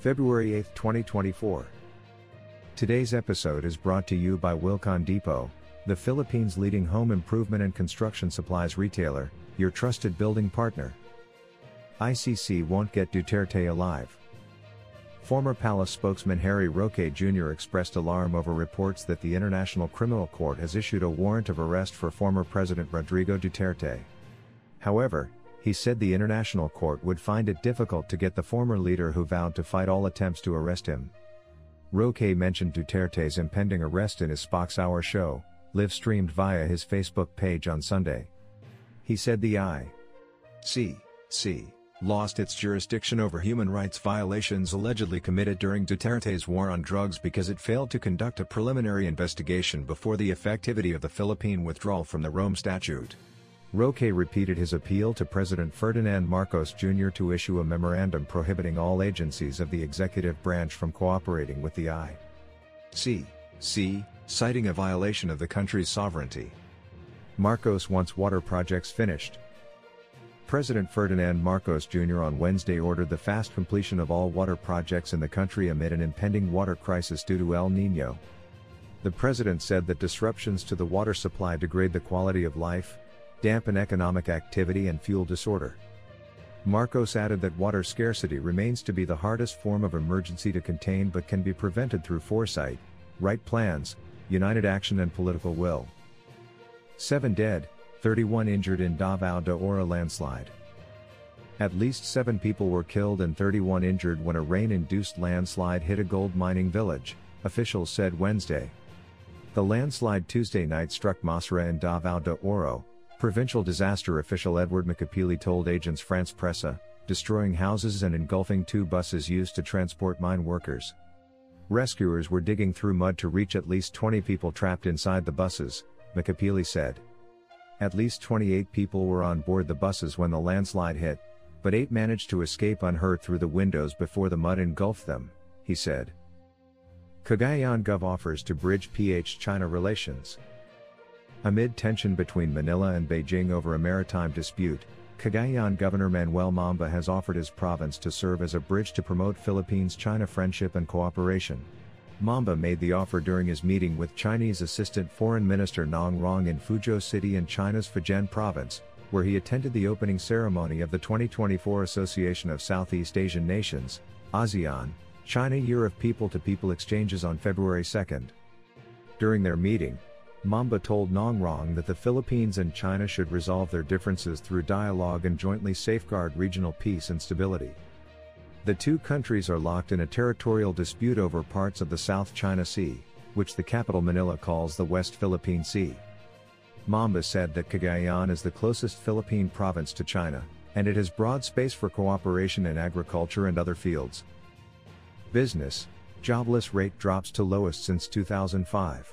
February 8, 2024. Today's episode is brought to you by Wilcon Depot, the Philippines' leading home improvement and construction supplies retailer, your trusted building partner. ICC won't get Duterte alive. Former Palace spokesman Harry Roque Jr. expressed alarm over reports that the International Criminal Court has issued a warrant of arrest for former President Rodrigo Duterte. However, he said the International Court would find it difficult to get the former leader who vowed to fight all attempts to arrest him. Roque mentioned Duterte's impending arrest in his Spox Hour show, live streamed via his Facebook page on Sunday. He said the ICC lost its jurisdiction over human rights violations allegedly committed during Duterte's war on drugs because it failed to conduct a preliminary investigation before the effectivity of the Philippine withdrawal from the Rome Statute. Roque repeated his appeal to President Ferdinand Marcos Jr. to issue a memorandum prohibiting all agencies of the executive branch from cooperating with the ICC, citing a violation of the country's sovereignty. Marcos wants water projects finished. President Ferdinand Marcos Jr. on Wednesday ordered the fast completion of all water projects in the country amid an impending water crisis due to El Nino. The president said that disruptions to the water supply degrade the quality of life, dampen economic activity and fuel disorder. Marcos added that water scarcity remains to be the hardest form of emergency to contain but can be prevented through foresight, right plans, united action and political will. 7 dead, 31 injured in Davao de Oro landslide. At least 7 people were killed and 31 injured when a rain-induced landslide hit a gold mining village, officials said Wednesday. The landslide Tuesday night struck Masara in Davao de Oro, Provincial disaster official Edward Macapili told Agence France-Presse, destroying houses and engulfing two buses used to transport mine workers. Rescuers were digging through mud to reach at least 20 people trapped inside the buses, Macapili said. At least 28 people were on board the buses when the landslide hit, but eight managed to escape unhurt through the windows before the mud engulfed them, he said. Cagayan Gov offers to bridge PH China relations. Amid tension between Manila and Beijing over a maritime dispute, Cagayan Governor Manuel Mamba has offered his province to serve as a bridge to promote Philippines-China friendship and cooperation. Mamba made the offer during his meeting with Chinese Assistant Foreign Minister Nong Rong in Fuzhou City in China's Fujian province, where he attended the opening ceremony of the 2024 Association of Southeast Asian Nations, ASEAN, China Year of People-to-People Exchanges on February 2. During their meeting, Mamba told Nong Rong that the Philippines and China should resolve their differences through dialogue and jointly safeguard regional peace and stability. The two countries are locked in a territorial dispute over parts of the South China Sea, which the capital Manila calls the West Philippine Sea. Mamba said that Cagayan is the closest Philippine province to China, and it has broad space for cooperation in agriculture and other fields. Business, jobless rate drops to lowest since 2005.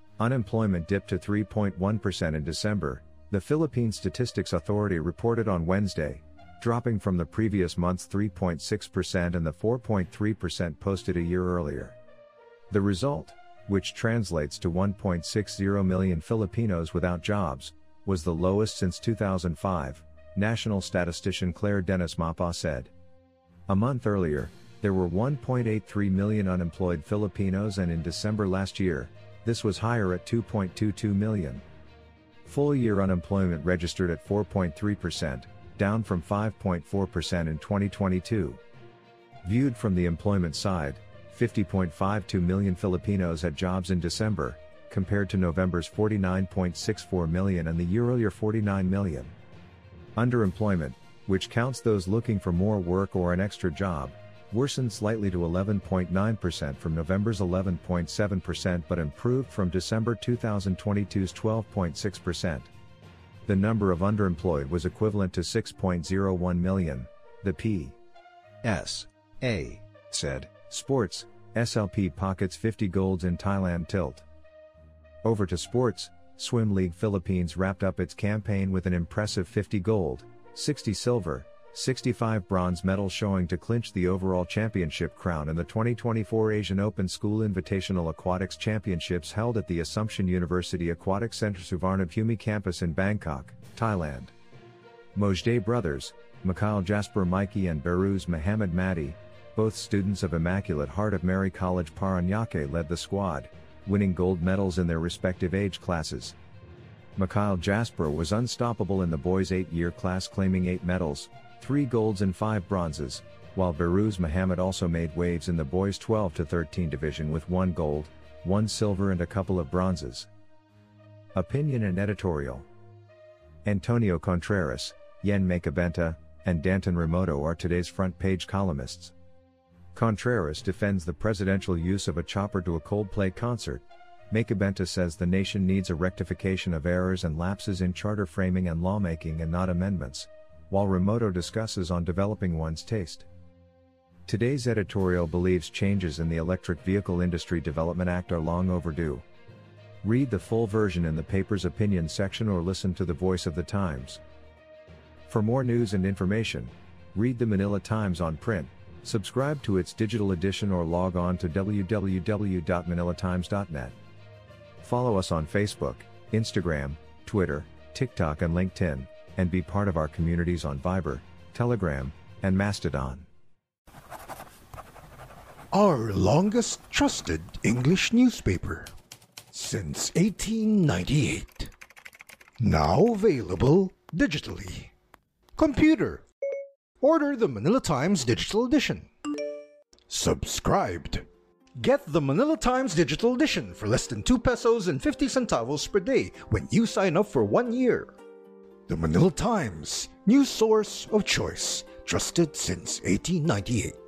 unemployment dipped to 3.1% in December, the Philippine Statistics Authority reported on Wednesday, dropping from the previous month's 3.6% and the 4.3% posted a year earlier. The result, which translates to 1.60 million Filipinos without jobs, was the lowest since 2005, national statistician Claire Dennis Mapa said. A month earlier, there were 1.83 million unemployed Filipinos and in December last year, this was higher at 2.22 million. Full year unemployment registered at 4.3%, down from 5.4% in 2022. Viewed from the employment side, 50.52 million Filipinos had jobs in December, compared to November's 49.64 million and the year earlier 49 million. Underemployment, which counts those looking for more work or an extra job, worsened slightly to 11.9% from November's 11.7% but improved from December 2022's 12.6%. The number of underemployed was equivalent to 6.01 million, the P. S. A. said, Sports, SLP pockets 50 golds in Thailand tilt. Over to sports, Swim League Philippines wrapped up its campaign with an impressive 50 gold, 60 silver, 65 bronze medals showing to clinch the overall championship crown in the 2024 Asian Open School Invitational Aquatics Championships held at the Assumption University Aquatic Center Suvarnabhumi campus in Bangkok, Thailand. Mojde brothers, Mikhail Jasper Mikey and Beruz Muhammad Madi, both students of Immaculate Heart of Mary College Paranaque led the squad, winning gold medals in their respective age classes. Mikhail Jasper was unstoppable in the boys' 8-year class claiming 8 medals, 3 golds and 5 bronzes, while Beruz Muhammad also made waves in the boys 12 to 13 division with 1 gold, 1 silver and a couple of bronzes. Opinion and editorial Antonio Contreras, Yen Makabenta, and Danton Remoto are today's front page columnists. Contreras defends the presidential use of a chopper to a Coldplay concert. Makabenta says the nation needs a rectification of errors and lapses in charter framing and lawmaking and not amendments, while Remoto discusses on developing one's taste. Today's editorial believes changes in the Electric Vehicle Industry Development Act are long overdue. Read the full version in the paper's opinion section or listen to the voice of the Times. For more news and information, read the Manila Times on print, subscribe to its digital edition or log on to www.manilatimes.net. Follow us on Facebook, Instagram, Twitter, TikTok and LinkedIn, and be part of our communities on Viber, Telegram, and Mastodon. Our longest trusted English newspaper since 1898. Now available digitally. Computer. Order the Manila Times Digital Edition. Subscribed. Get the Manila Times Digital Edition for less than 2 pesos and 50 centavos per day when you sign up for one year. The Manila Times, news source of choice, trusted since 1898.